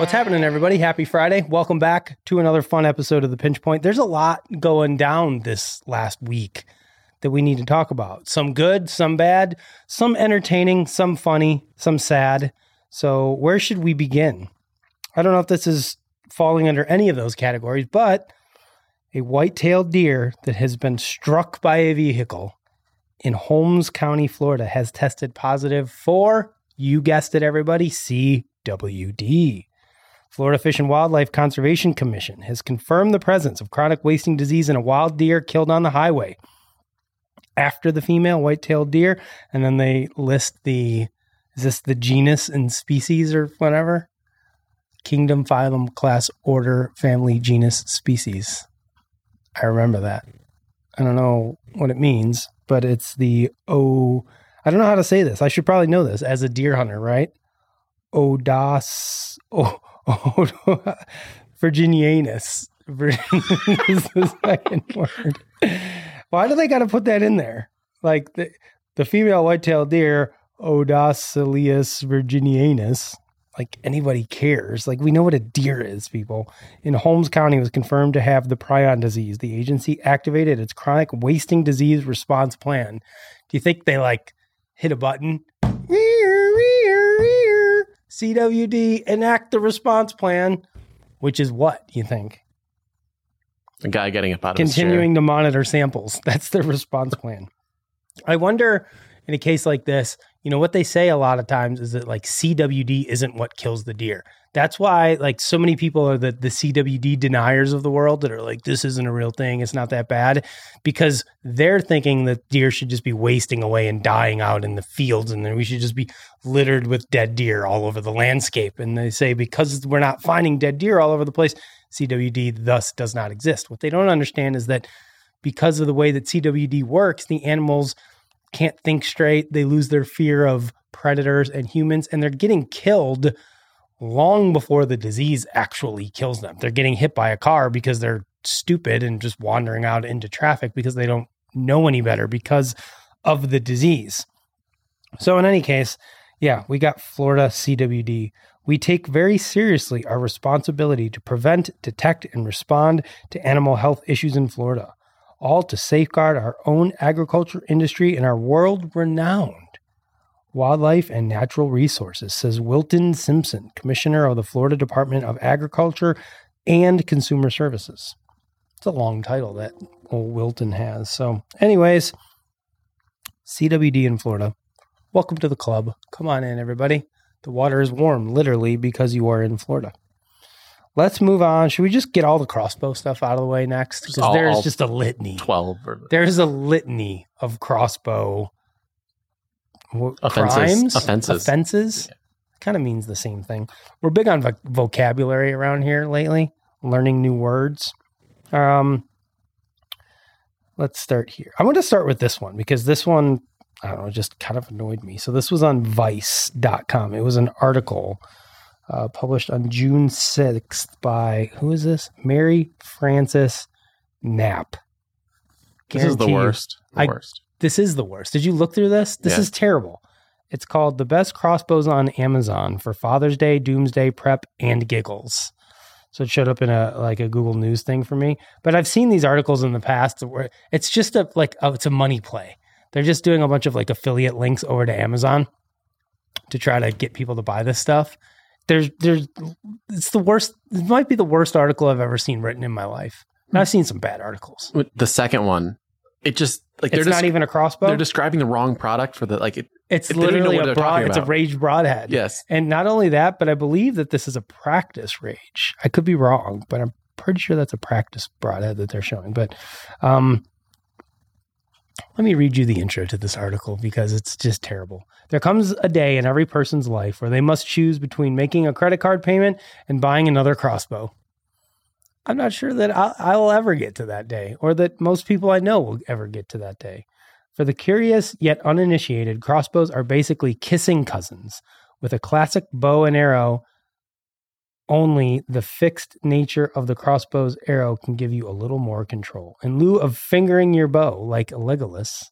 What's happening, everybody? Happy Friday. Welcome back to another fun episode of The Pinch Point. There's a lot going down this last week that we need to talk about. Some good, some bad, some entertaining, some funny, some sad. So, where should we begin? I don't know if this is falling under any of those categories, but a white tailed deer that has been struck by a vehicle in Holmes County, Florida, has tested positive for, you guessed it, everybody, CWD. Florida Fish and Wildlife Conservation Commission has confirmed the presence of chronic wasting disease in a wild deer killed on the highway after the female white-tailed deer, and then they list the is this the genus and species or whatever? Kingdom, phylum, class, order, family, genus, species. I remember that. I don't know what it means, but it's the O. I don't know how to say this. I should probably know this as a deer hunter, right? Odas. Oh, oh Virginianus. Is the second word. Why do they got to put that in there? Like the the female white-tailed deer, Odacilius virginianus. Like anybody cares. Like we know what a deer is, people. In Holmes County was confirmed to have the prion disease. The agency activated its chronic wasting disease response plan. Do you think they like hit a button? CWD enact the response plan, which is what you think? The guy getting up out of continuing to monitor samples. That's their response plan. I wonder in a case like this, you know, what they say a lot of times is that like CWD isn't what kills the deer. That's why like so many people are the, the CWD deniers of the world that are like, this isn't a real thing. It's not that bad because they're thinking that deer should just be wasting away and dying out in the fields. And then we should just be littered with dead deer all over the landscape. And they say, because we're not finding dead deer all over the place, CWD thus does not exist. What they don't understand is that because of the way that CWD works, the animals can't think straight. They lose their fear of predators and humans, and they're getting killed long before the disease actually kills them. They're getting hit by a car because they're stupid and just wandering out into traffic because they don't know any better because of the disease. So, in any case, yeah, we got Florida CWD. We take very seriously our responsibility to prevent, detect, and respond to animal health issues in Florida, all to safeguard our own agriculture industry and our world renowned wildlife and natural resources, says Wilton Simpson, Commissioner of the Florida Department of Agriculture and Consumer Services. It's a long title that old Wilton has. So, anyways, CWD in Florida. Welcome to the club. Come on in, everybody. The water is warm, literally, because you are in Florida. Let's move on. Should we just get all the crossbow stuff out of the way next? Because there's all just a litany. 12 or There's a litany of crossbow Offenses. crimes, Offenses. offenses. Yeah. Kind of means the same thing. We're big on voc- vocabulary around here lately, learning new words. Um, let's start here. I want to start with this one because this one, I don't know, just kind of annoyed me. So this was on Vice.com. It was an article uh, published on June 6th by who is this? Mary Frances Knapp. This is the worst. The I- worst. This is the worst. Did you look through this? This Yeah. is terrible. It's called The Best Crossbows on Amazon for Father's Day, Doomsday Prep, and Giggles. So it showed up in a like a Google News thing for me. But I've seen these articles in the past where it's just a like oh, it's a money play. They're just doing a bunch of like affiliate links over to Amazon to try to get people to buy this stuff. There's there's it's the worst. It might be the worst article I've ever seen written in my life. And I've seen some bad articles. The second one, it just like It's they're not des- even a crossbow. they're describing the wrong product for the like it. It's They don't even know literally a broad. It's a rage broadhead. Yes. And not only that, but I believe that this is a practice rage. I could be wrong, but I'm pretty sure that's a practice broadhead that they're showing. But um, let me read you the intro to this article because it's just terrible. There comes a day in every person's life where they must choose between making a credit card payment and buying another crossbow. I'm not sure that I'll, ever get to that day or that most people I know will ever get to that day. For the curious yet uninitiated, crossbows are basically kissing cousins with a classic bow and arrow. Only the fixed nature of the crossbow's arrow can give you a little more control. In lieu of fingering your bow like a Legolas,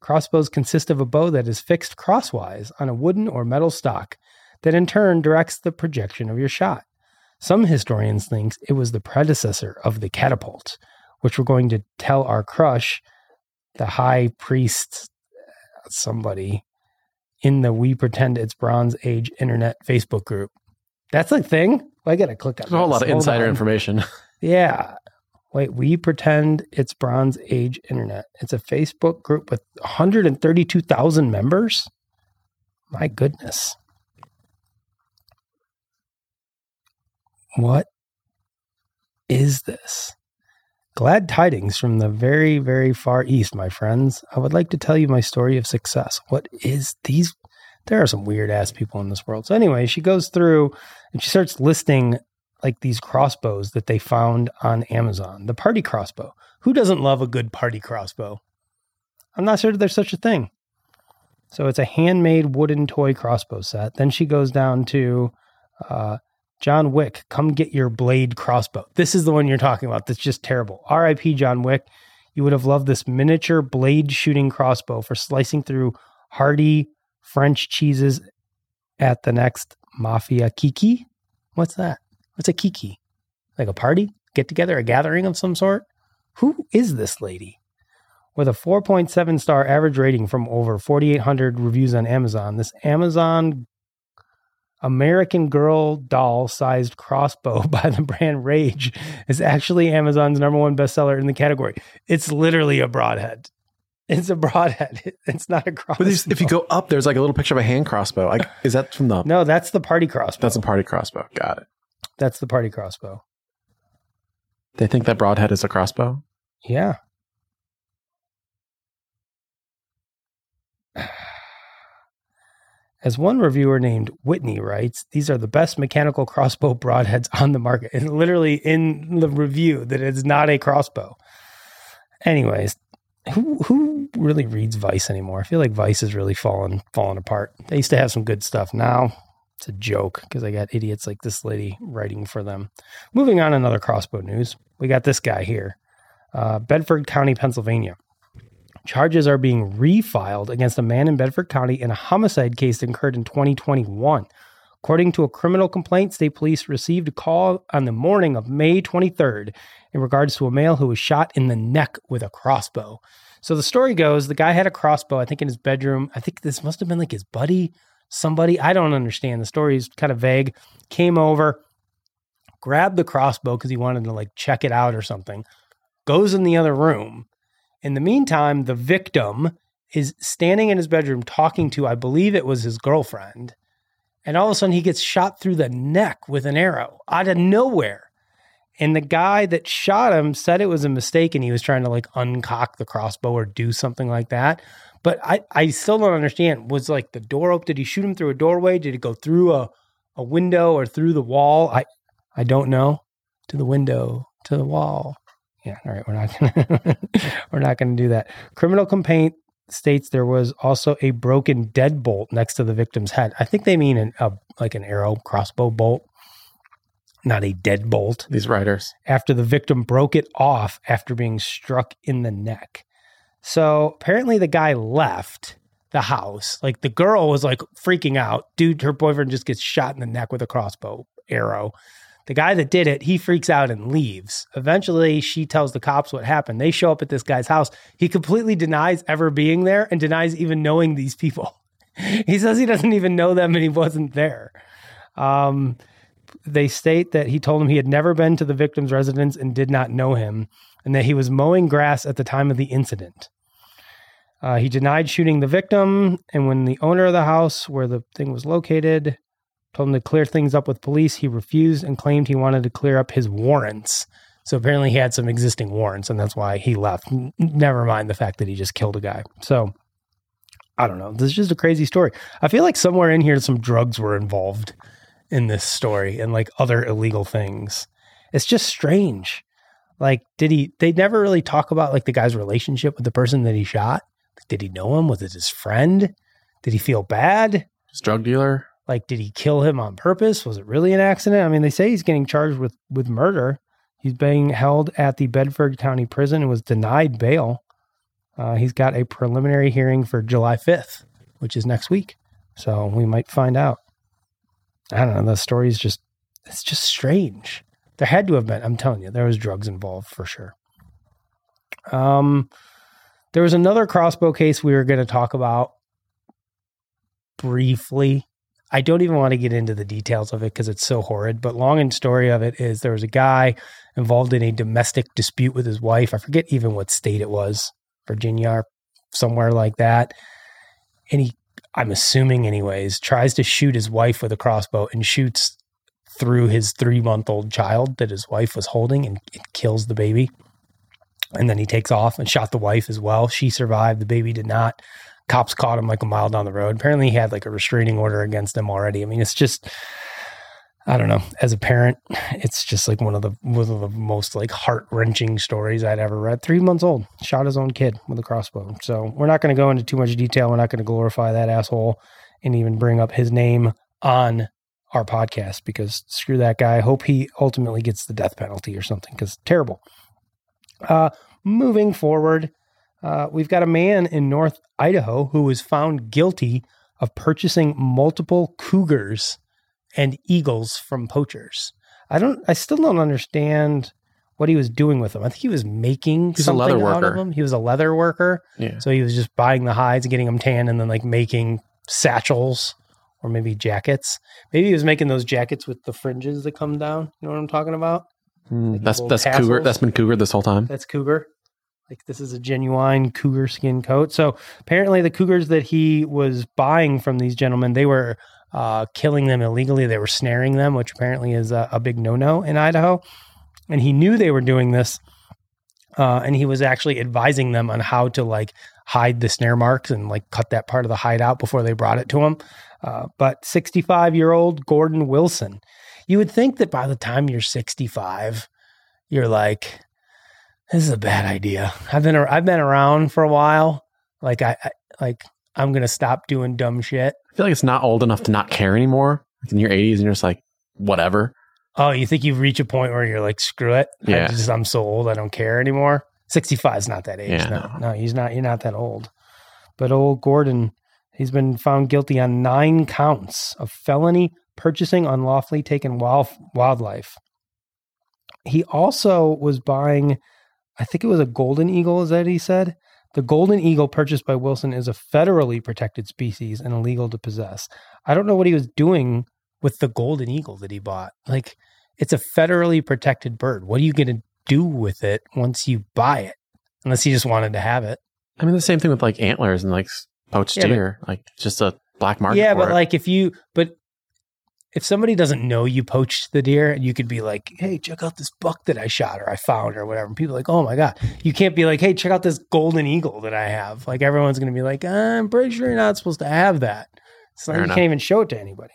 crossbows consist of a bow that is fixed crosswise on a wooden or metal stock that in turn directs the projection of your shot. Some historians think it was the predecessor of the catapult, which we're going to tell our crush, the high priest, uh, somebody, in the We Pretend It's Bronze Age internet Facebook group. That's a thing? I gotta click on There's a whole lot of Hold insider on. information. Yeah. Wait, we pretend it's Bronze Age Internet. It's a Facebook group with 132,000 members. My goodness. What is this? Glad tidings from the very, very far east, my friends. I would like to tell you my story of success. What is these? There are some weird ass people in this world. So, anyway, she goes through and she starts listing like these crossbows that they found on Amazon. The party crossbow. Who doesn't love a good party crossbow? I'm not sure there's such a thing. So it's a handmade wooden toy crossbow set. Then she goes down to uh, John Wick. Come get your blade crossbow. This is the one you're talking about. That's just terrible. R.I.P. John Wick. You would have loved this miniature blade shooting crossbow for slicing through hearty French cheeses at the next Mafia Kiki. What's that? What's a kiki? Like a party? Get together? A gathering of some sort? Who is this lady? With a 4.7 star average rating from over 4,800 reviews on Amazon, this Amazon American Girl doll sized crossbow by the brand Rage is actually Amazon's number one bestseller in the category. It's literally a broadhead. It's a broadhead. It's not a crossbow. But if you go up, there's like a little picture of a hand crossbow. Like, is that from the? no, that's the party crossbow. That's a party crossbow. Got it. that's the party crossbow. They think that broadhead is a crossbow. Yeah. As one reviewer named Whitney writes, these are the best mechanical crossbow broadheads on the market. And literally in the review that it's not a crossbow. Anyways, who who really reads Vice anymore? I feel like Vice is really falling falling apart. They used to have some good stuff. Now it's a joke because I got idiots like this lady writing for them. Moving on, another crossbow news. We got this guy here uh, Bedford County, Pennsylvania. Charges are being refiled against a man in Bedford County in a homicide case that occurred in 2021. According to a criminal complaint, state police received a call on the morning of May 23rd in regards to a male who was shot in the neck with a crossbow. So the story goes the guy had a crossbow, I think, in his bedroom. I think this must have been like his buddy, somebody. I don't understand. The story is kind of vague. Came over, grabbed the crossbow because he wanted to like check it out or something, goes in the other room. In the meantime, the victim is standing in his bedroom talking to, I believe it was his girlfriend. And all of a sudden, he gets shot through the neck with an arrow out of nowhere. And the guy that shot him said it was a mistake and he was trying to like uncock the crossbow or do something like that. But I, I still don't understand. Was like the door open? Did he shoot him through a doorway? Did it go through a, a window or through the wall? I I don't know. To the window, to the wall. Yeah, all right. We're not gonna we're not gonna do that. Criminal complaint states there was also a broken deadbolt next to the victim's head. I think they mean an a, like an arrow crossbow bolt, not a deadbolt These writers. after the victim broke it off after being struck in the neck. So apparently the guy left the house. Like the girl was like freaking out. Dude, her boyfriend just gets shot in the neck with a crossbow arrow. The guy that did it, he freaks out and leaves. Eventually, she tells the cops what happened. They show up at this guy's house. He completely denies ever being there and denies even knowing these people. he says he doesn't even know them and he wasn't there. Um, they state that he told him he had never been to the victim's residence and did not know him, and that he was mowing grass at the time of the incident. Uh, he denied shooting the victim, and when the owner of the house where the thing was located told him to clear things up with police, he refused and claimed he wanted to clear up his warrants. So apparently he had some existing warrants, and that's why he left. Never mind the fact that he just killed a guy. So I don't know. This is just a crazy story. I feel like somewhere in here some drugs were involved in this story and like other illegal things. It's just strange. Like, did he? They never really talk about like the guy's relationship with the person that he shot. Did he know him? Was it his friend? Did he feel bad? His drug dealer. Like, did he kill him on purpose? Was it really an accident? I mean, they say he's getting charged with with murder. He's being held at the Bedford County Prison and was denied bail. Uh, he's got a preliminary hearing for July 5th, which is next week. So we might find out. I don't know. The story's just, it's just strange. There had to have been. I'm telling you, there was drugs involved for sure. Um, there was another crossbow case we were going to talk about briefly. I don't even want to get into the details of it because it's so horrid. But long and story of it is there was a guy involved in a domestic dispute with his wife. I forget even what state it was, Virginia or somewhere like that. And he, I'm assuming, anyways, tries to shoot his wife with a crossbow and shoots through his three month old child that his wife was holding and kills the baby. And then he takes off and shot the wife as well. She survived. The baby did not. Cops caught him like a mile down the road. Apparently, he had like a restraining order against him already. I mean, it's just, I don't know. As a parent, it's just like one of the one of the most like heart wrenching stories I'd ever read. Three months old, shot his own kid with a crossbow. So we're not going to go into too much detail. We're not going to glorify that asshole and even bring up his name on our podcast because screw that guy. Hope he ultimately gets the death penalty or something because terrible. Uh, moving forward, uh, we've got a man in North Idaho who was found guilty of purchasing multiple cougars and eagles from poachers. I don't. I still don't understand what he was doing with them. I think he was making He's something out of them. He was a leather worker, Yeah. so he was just buying the hides and getting them tan, and then like making satchels or maybe jackets. Maybe he was making those jackets with the fringes that come down. You know what I'm talking about? Mm, that's little that's cougar. That's been cougar this whole time. That's cougar. Like this is a genuine cougar skin coat. So apparently, the cougars that he was buying from these gentlemen, they were uh, killing them illegally. They were snaring them, which apparently is a, a big no-no in Idaho. And he knew they were doing this, uh, and he was actually advising them on how to like hide the snare marks and like cut that part of the hide out before they brought it to him. Uh, but 65-year-old Gordon Wilson, you would think that by the time you're 65, you're like, this is a bad idea. I've been I've been around for a while. Like I, I like I'm gonna stop doing dumb shit. I feel like it's not old enough to not care anymore. Like in your 80s, and you're just like, whatever. Oh, you think you've reached a point where you're like, screw it. I Yeah. just I'm so old, I don't care anymore. 65 is not that age. Yeah, no, no, he's not. You're not that old. But old Gordon, he's been found guilty on nine counts of felony purchasing unlawfully taken wild, wildlife. He also was buying, I think it was a golden eagle. Is that he said? The golden eagle purchased by Wilson is a federally protected species and illegal to possess. I don't know what he was doing with the golden eagle that he bought. Like, it's a federally protected bird. What are you going to do with it once you buy it? Unless he just wanted to have it. I mean, the same thing with like antlers and like poached Yeah, but- deer. like just a black market. yeah, but it. like if you, but if somebody doesn't know you poached the deer, and you could be like, "Hey, check out this buck that I shot or I found or whatever." And people are like, "Oh my god!" You can't be like, "Hey, check out this golden eagle that I have." Like everyone's going to be like, "I'm pretty sure you're not supposed to have that." So you enough. can't even show it to anybody.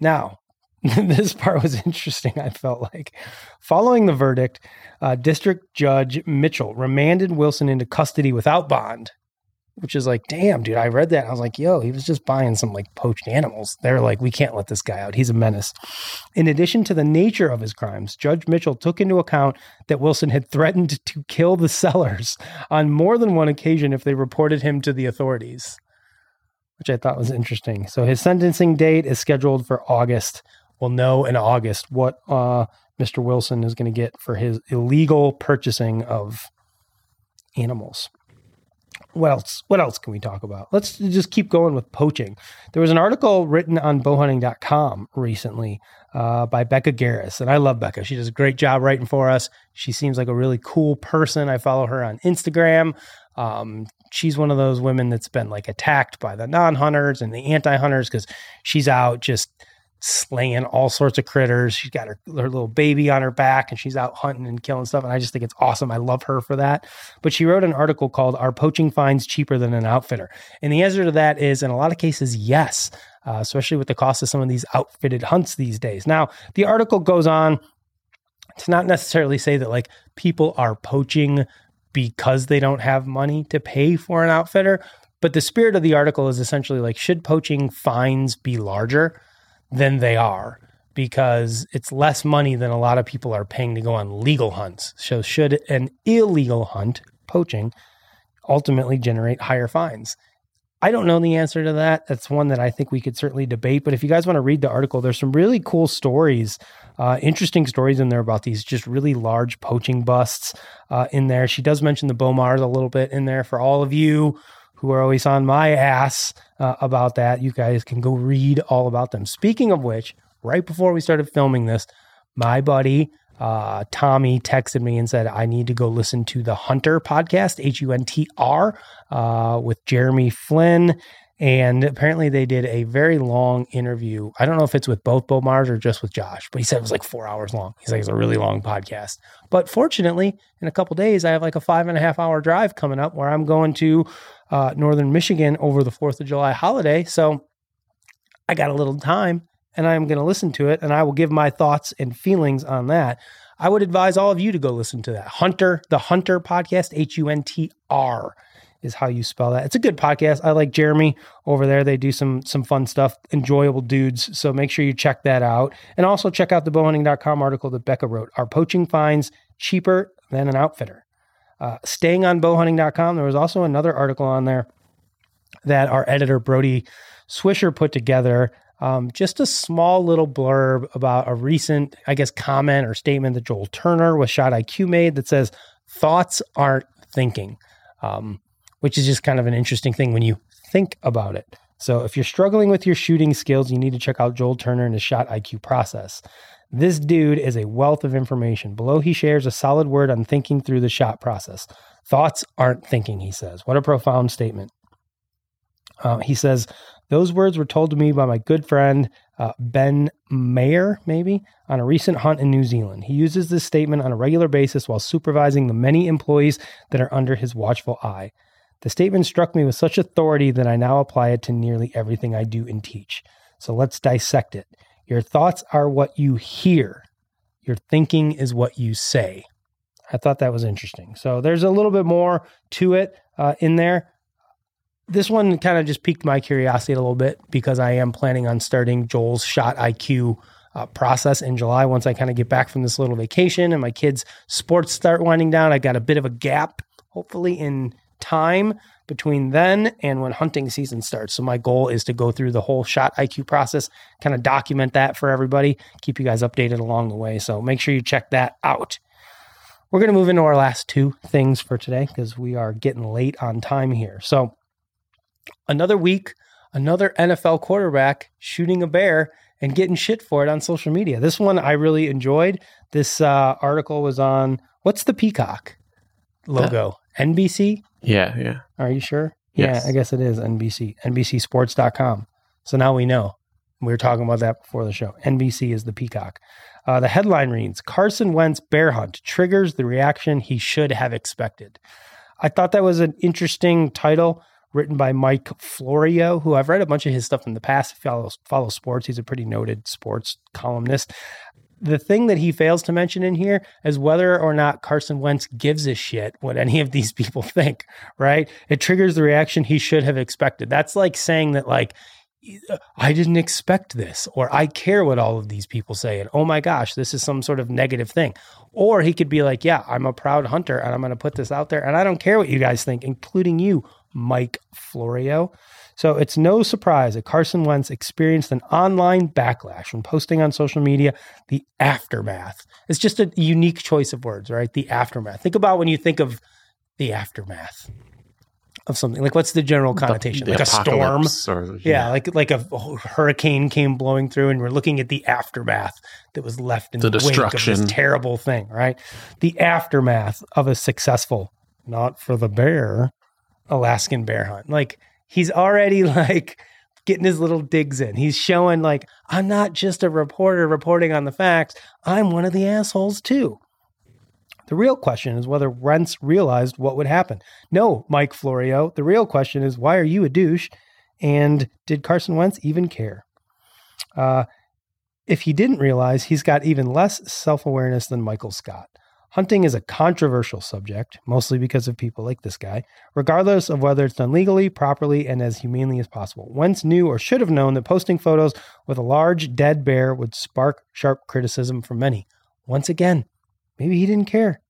Now, this part was interesting. I felt like following the verdict, uh, District Judge Mitchell remanded Wilson into custody without bond, which is like, damn, dude. I read that. I was like, yo, he was just buying some like poached animals. They're like, we can't let this guy out. He's a menace. In addition to the nature of his crimes, Judge Mitchell took into account that Wilson had threatened to kill the sellers on more than one occasion if they reported him to the authorities, which I thought was interesting. So his sentencing date is scheduled for August. We'll know in August what uh, Mr. Wilson is going to get for his illegal purchasing of animals. What else? What else can we talk about? Let's just keep going with poaching. There was an article written on bowhunting.com recently uh, by Becca Garris, and I love Becca. She does a great job writing for us. She seems like a really cool person. I follow her on Instagram. Um, she's one of those women that's been like attacked by the non-hunters and the anti-hunters because she's out just slaying all sorts of critters. She's got her, her little baby on her back and she's out hunting and killing stuff. And I just think it's awesome. I love her for that. But she wrote an article called Are Poaching Fines Cheaper Than an Outfitter? And the answer to that is, in a lot of cases, yes, uh, especially with the cost of some of these outfitted hunts these days. Now, the article goes on to not necessarily say that like people are poaching because they don't have money to pay for an outfitter. But the spirit of the article is essentially like, should poaching fines be larger? Than they are because it's less money than a lot of people are paying to go on legal hunts. So, should an illegal hunt, poaching, ultimately generate higher fines? I don't know the answer to that. That's one that I think we could certainly debate. But if you guys want to read the article, there's some really cool stories, uh, interesting stories in there about these just really large poaching busts uh, in there. She does mention the Bomars a little bit in there for all of you who are always on my ass uh, about that. You guys can go read all about them. Speaking of which, right before we started filming this, my buddy uh, Tommy texted me and said, I need to go listen to the Hunter podcast, H U N T R, uh, with Jeremy Flynn. And apparently they did a very long interview. I don't know if it's with both Bomars or just with Josh, but he said it was like four hours long. He's like, it's a really long podcast. But fortunately, in a couple days, I have like a five and a half hour drive coming up where I'm going to uh, Northern Michigan over the 4th of July holiday. So I got a little time and I'm going to listen to it and I will give my thoughts and feelings on that. I would advise all of you to go listen to that. Hunter, the Hunter podcast, H U N T R is how you spell that. It's a good podcast. I like Jeremy over there. They do some some fun stuff, enjoyable dudes. So make sure you check that out. And also check out the bowhunting.com article that Becca wrote. Are poaching fines cheaper than an outfitter? Uh, staying on bowhunting.com, there was also another article on there that our editor Brody Swisher put together um, just a small little blurb about a recent, I guess, comment or statement that Joel Turner with Shot IQ made that says, Thoughts aren't thinking, um, which is just kind of an interesting thing when you think about it. So if you're struggling with your shooting skills, you need to check out Joel Turner and his Shot IQ process. This dude is a wealth of information. Below, he shares a solid word on thinking through the shot process. Thoughts aren't thinking, he says. What a profound statement. Uh, he says, those words were told to me by my good friend uh, Ben Mayer, maybe, on a recent hunt in New Zealand. He uses this statement on a regular basis while supervising the many employees that are under his watchful eye. The statement struck me with such authority that I now apply it to nearly everything I do and teach. So let's dissect it. Your thoughts are what you hear, your thinking is what you say. I thought that was interesting. So there's a little bit more to it uh, in there this one kind of just piqued my curiosity a little bit because I am planning on starting Joel's shot IQ uh, process in July once I kind of get back from this little vacation and my kids' sports start winding down. I got a bit of a gap, hopefully, in time between then and when hunting season starts. So my goal is to go through the whole shot IQ process, kind of document that for everybody, keep you guys updated along the way. So make sure you check that out. We're going to move into our last two things for today because we are getting late on time here. So another week, another NFL quarterback shooting a bear and getting shit for it on social media. This one I really enjoyed. This uh, article was on what's the peacock logo? NBC? Yeah, yeah. Are you sure? Yes. Yeah, I guess it is NBC. NBCsports.com. So now we know. We were talking about that before the show. NBC is the peacock. Uh, the headline reads Carson Wentz bear hunt triggers the reaction he should have expected. I thought that was an interesting title written by Mike Florio, who I've read a bunch of his stuff in the past. He follows, follows sports. He's a pretty noted sports columnist. The thing that he fails to mention in here is whether or not Carson Wentz gives a shit what any of these people think, right? It triggers the reaction he should have expected. That's like saying that, like, I didn't expect this, or I care what all of these people say, and oh my gosh, this is some sort of negative thing. Or he could be like, yeah, I'm a proud hunter and I'm going to put this out there, and I don't care what you guys think, including you, Mike Florio. So it's no surprise that Carson Wentz experienced an online backlash when posting on social media the aftermath. It's just a unique choice of words, right? The aftermath. Think about when you think of the aftermath of something. Like what's the general connotation? The- the like a storm. Or, Yeah, like like a hurricane came blowing through, and we're looking at the aftermath that was left in The the, wake of this terrible thing, right? The aftermath of a successful, not for the bear, Alaskan bear hunt. Like he's already like getting his little digs in. He's showing like I'm not just a reporter reporting on the facts. I'm one of the assholes too. The real question is whether Wentz realized what would happen. No, Mike Florio. The real question is why are you a douche? And did Carson Wentz even care? Uh, if he didn't realize, he's got even less self awareness than Michael Scott. Hunting is a controversial subject, mostly because of people like this guy, regardless of whether it's done legally, properly, and as humanely as possible. Wentz knew or should have known that posting photos with a large dead bear would spark sharp criticism from many. Once again, maybe he didn't care.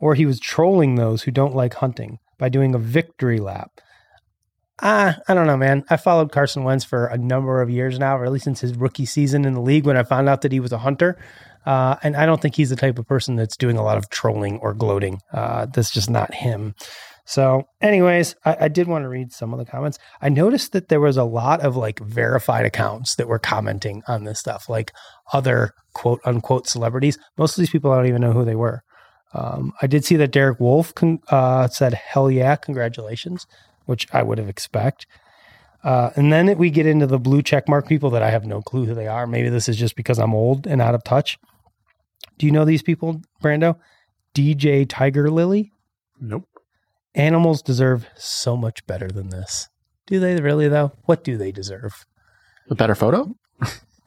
Or he was trolling those who don't like hunting by doing a victory lap. Ah, I don't know, man. I followed Carson Wentz for a number of years now, or at least since his rookie season in the league when I found out that he was a hunter. Uh, and I don't think he's the type of person that's doing a lot of trolling or gloating. Uh, that's just not him. So, anyways, I, I, did want to read some of the comments. I noticed that there was a lot of like verified accounts that were commenting on this stuff, like other quote unquote celebrities. Most of these people I don't even know who they were. Um, I did see that Derek Wolf con- uh, said, "Hell yeah, congratulations," which I would have expect. Uh, and then we get into the blue check mark people that I have no clue who they are. Maybe this is just because I'm old and out of touch. Do you know these people, Brando? DJ Tiger Lily? Nope. Animals deserve so much better than this. Do they really, though? What do they deserve? A better photo?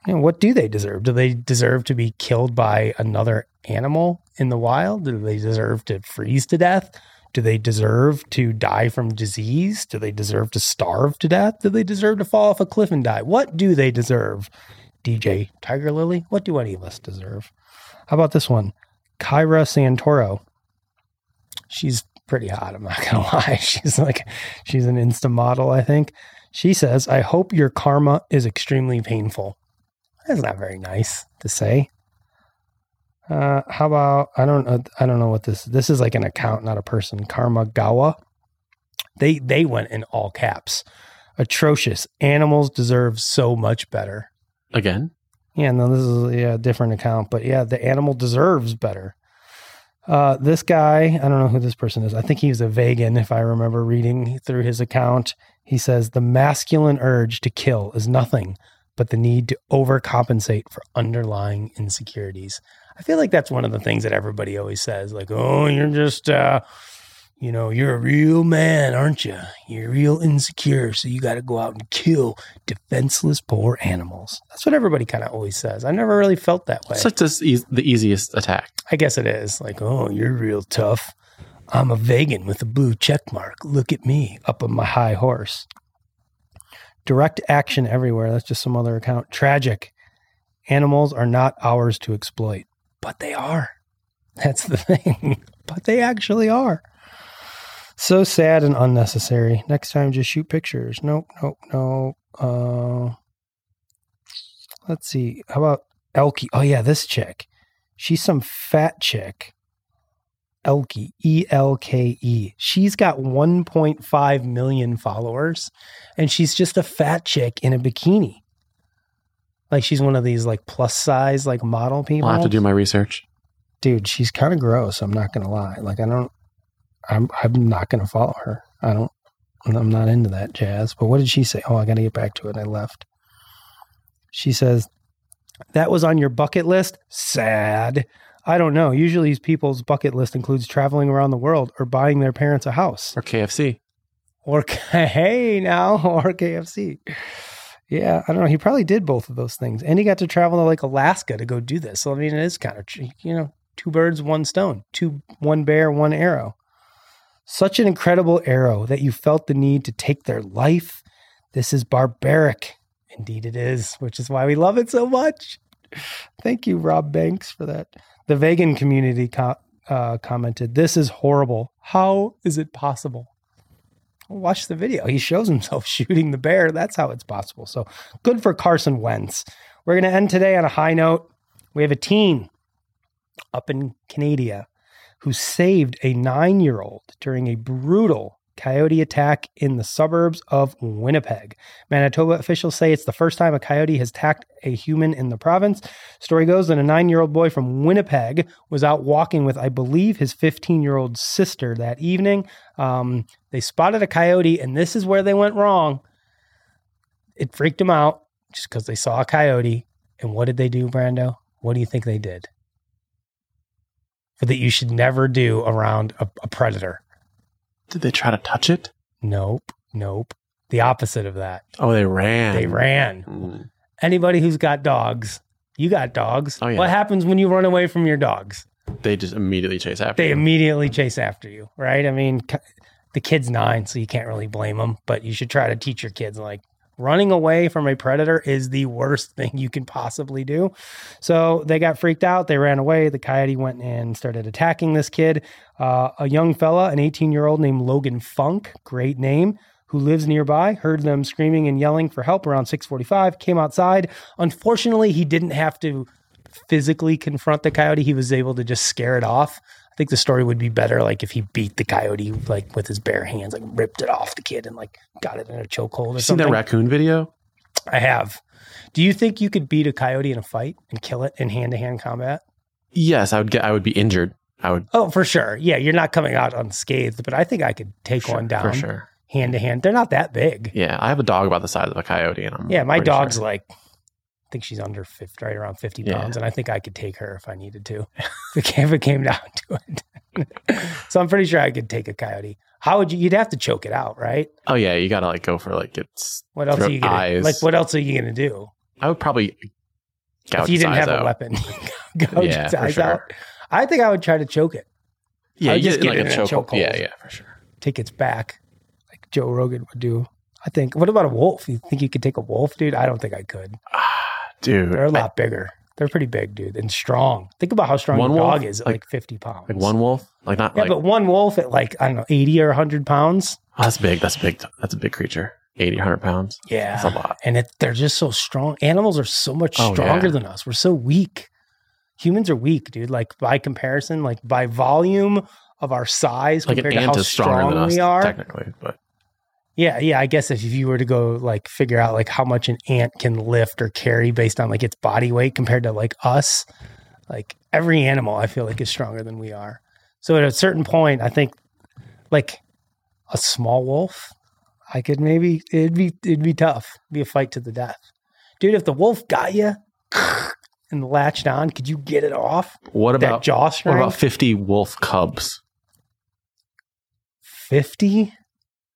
You know, what do they deserve? Do they deserve to be killed by another animal in the wild? Do they deserve to freeze to death? Do they deserve to die from disease? Do they deserve to starve to death? Do they deserve to fall off a cliff and die? What do they deserve? DJ Tiger Lily, what do any of us deserve? How about this one? Kyra Santoro. She's pretty hot, I'm not going to lie. She's like, she's an Insta model, I think. She says, I hope your karma is extremely painful. That's not very nice to say. Uh, how about I don't uh, I don't know what this this is like an account, not a person. Karma Gawa. They they went in all caps. Atrocious. Animals deserve so much better. Again? Yeah, no, this is yeah, a different account, but yeah, the animal deserves better. Uh, this guy, I don't know who this person is. I think he's a vegan, if I remember reading through his account. He says the masculine urge to kill is nothing but the need to overcompensate for underlying insecurities. I feel like that's one of the things that everybody always says, like, oh, you're just, uh, you know, you're a real man, aren't you? You're real insecure, so you got to go out and kill defenseless poor animals. That's what everybody kind of always says. I never really felt that way. Like this e- the easiest attack. I guess it is. Like, oh, you're real tough. I'm a vegan with a blue check mark. Look at me up on my high horse. Direct action everywhere. That's just some other account. Tragic. Animals are not ours to exploit, but they are. That's the thing. but they actually are. So sad and unnecessary. Next time, just shoot pictures. Nope, nope, no. Uh, let's see. How about Elkie? Oh, yeah, this chick. She's some fat chick. Elke, E L K E. She's got 1.5 million followers, and she's just a fat chick in a bikini. Like she's one of these like plus size like model people. I'll have to do my research. Dude, she's kind of gross. I'm not gonna lie. Like I don't, I'm I'm not gonna follow her. I don't. I'm not into that jazz. But what did she say? Oh, I got to get back to it. I left. She says that was on your bucket list. Sad. I don't know. Usually these people's bucket list includes traveling around the world or buying their parents a house. Or KFC. Or hey now, or KFC. Yeah, I don't know. He probably did both of those things. And he got to travel to like Alaska to go do this. So I mean it is kind of you know, two birds, one stone. Two one bear, one arrow. Such an incredible arrow that you felt the need to take their life. This is barbaric. Indeed it is, which is why we love it so much. Thank you, Rob Banks, for that. The vegan community co- uh, commented, This is horrible. How is it possible? Watch the video. He shows himself shooting the bear. That's how it's possible. So good for Carson Wentz. We're going to end today on a high note. We have a teen up in Canada who saved a nine year old during a brutal coyote attack in the suburbs of Winnipeg. Manitoba officials say it's the first time a coyote has attacked a human in the province. Story goes that a nine year old boy from Winnipeg was out walking with, I believe, his 15 year old sister that evening. Um, they spotted a coyote, and this is where they went wrong. It freaked them out just because they saw a coyote. And what did they do, Brando? What do you think they did? That you should never do around a, a predator. Did they try to touch it? Nope. Nope. The opposite of that. Oh, they ran. They ran. Mm. Anybody who's got dogs, you got dogs. Oh, yeah. What happens when you run away from your dogs? They just immediately chase after. They you. immediately chase after you, right? I mean, the kid's nine, so you can't really blame them, but you should try to teach your kids like running away from a predator is the worst thing you can possibly do. So they got freaked out. They ran away. The coyote went and started attacking this kid, uh, a young fella, an 18 year old named Logan Funk, great name, who lives nearby, heard them screaming and yelling for help around 6:45, came outside. Unfortunately, he didn't have to physically confront the coyote. He was able to just scare it off. I think the story would be better like if he beat the coyote like with his bare hands, like ripped it off the kid and like got it in a chokehold or You seen that raccoon video? I have. Do you think you could beat a coyote in a fight and kill it in hand to hand combat? Yes, I would get. I would be injured. I would Oh, for sure. Yeah, you're not coming out unscathed, but I think I could take Sure, one down for sure. hand to hand. They're not that big. Yeah, I have a dog about the size of a coyote, and I'm Yeah, my dog's sure. like, think she's under 50, right around 50 Yeah. pounds, and I think I could take her if I needed to, if, it came, if it came down to it. so I'm pretty sure I could take a coyote. How would you? You'd have to choke it out, right? Oh yeah, you gotta like go for like it's. What else are you gonna eyes. like? What else are you gonna do I would probably. Gouge if you didn't have out. a weapon? Gouge Yeah, its eyes sure. out. I think I would try to choke it, Yeah, just get, get like it a choke. chokehold. Yeah, yeah, for sure. take its back, like Joe Rogan would do. I think. What about a wolf? You think you could take a wolf, dude? I don't think I could. Dude, They're a lot bigger. They're pretty big, dude, and strong. Think about how strong One a dog wolf? is at like, Like- 50 pounds. like one wolf, like not Yeah, like. but one wolf at like, I don't know, 80 or 100 pounds. oh, that's big. That's big. That's a big creature. 80, 100 pounds. Yeah. That's a lot. And it, they're just so strong. Animals are so much Oh, stronger yeah. than us. We're so weak. Humans are weak, dude. Like by comparison, like by volume of our size Like an compared to ant how strong than us, we are. technically. But Yeah, yeah. I guess if you were to go like figure out like how much an ant can lift or carry based on like its body weight compared to like us, like every animal I feel like is stronger than we are. So at a certain point, I think like a small wolf, I could maybe it'd be it'd be tough. It'd be a fight to the death. Dude, if the wolf got you and latched on, could you get it off? what that about jaw what about 50 wolf cubs?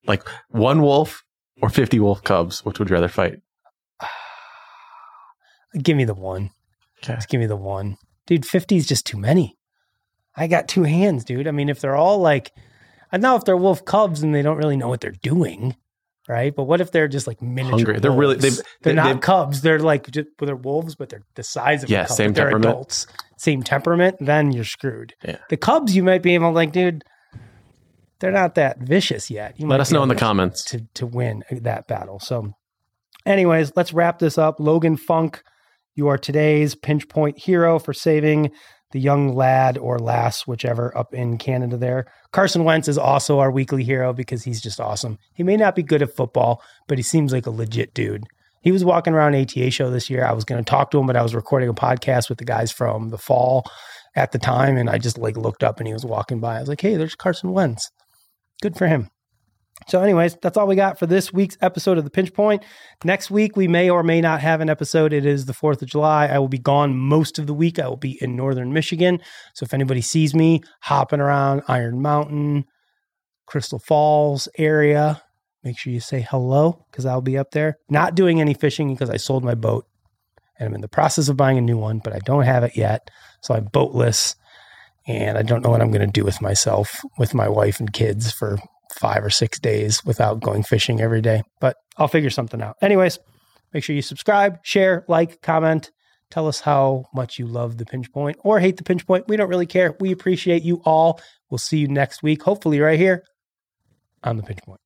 50? One wolf or 50 wolf cubs? Which would you rather fight? Give me the one. Okay. Just give me the one. Dude, 50 is just too many. I got two hands, dude. I mean, if they're all like, I know if they're wolf cubs and they don't really know what they're doing, right? But what if they're just like miniature? Hungry. They're really- they've- they're they- not they've- cubs. They're like just well, they're wolves, but they're the size of Yeah, a cub. same temperament. adults, same temperament. Then you're screwed. Yeah. The cubs, you might be able, to like, dude, they're not that vicious yet. You Let us know in the comments. to to win that battle. So, anyways, let's wrap this up. Logan Funk, you are today's pinch point hero for saving the young lad or lass, whichever, up in Canada there. Carson Wentz is also our weekly hero because he's just awesome. He may not be good at football, but he seems like a legit dude. He was walking around ATA show this year. I was going to talk to him, but I was recording a podcast with the guys from the fall at the time, and I just like looked up and he was walking by. I was like, "Hey, there's Carson Wentz. Good for him." So, anyways, that's all we got for this week's episode of The Pinch Point. Next week, we may or may not have an episode. It is the 4th of July. I will be gone most of the week. I will be in northern Michigan. So, if anybody sees me hopping around Iron Mountain, Crystal Falls area, make sure you say hello because I'll be up there. Not doing any fishing because I sold my boat and I'm in the process of buying a new one, but I don't have it yet. So, I'm boatless and I don't know what I'm going to do with myself, with my wife and kids for five or six days without going fishing every day, but I'll figure something out. Anyways, make sure you subscribe, share, like, comment. Tell us how much you love the pinch point or hate the pinch point. We don't really care. We appreciate you all. We'll see you next week, hopefully, right here on the pinch point.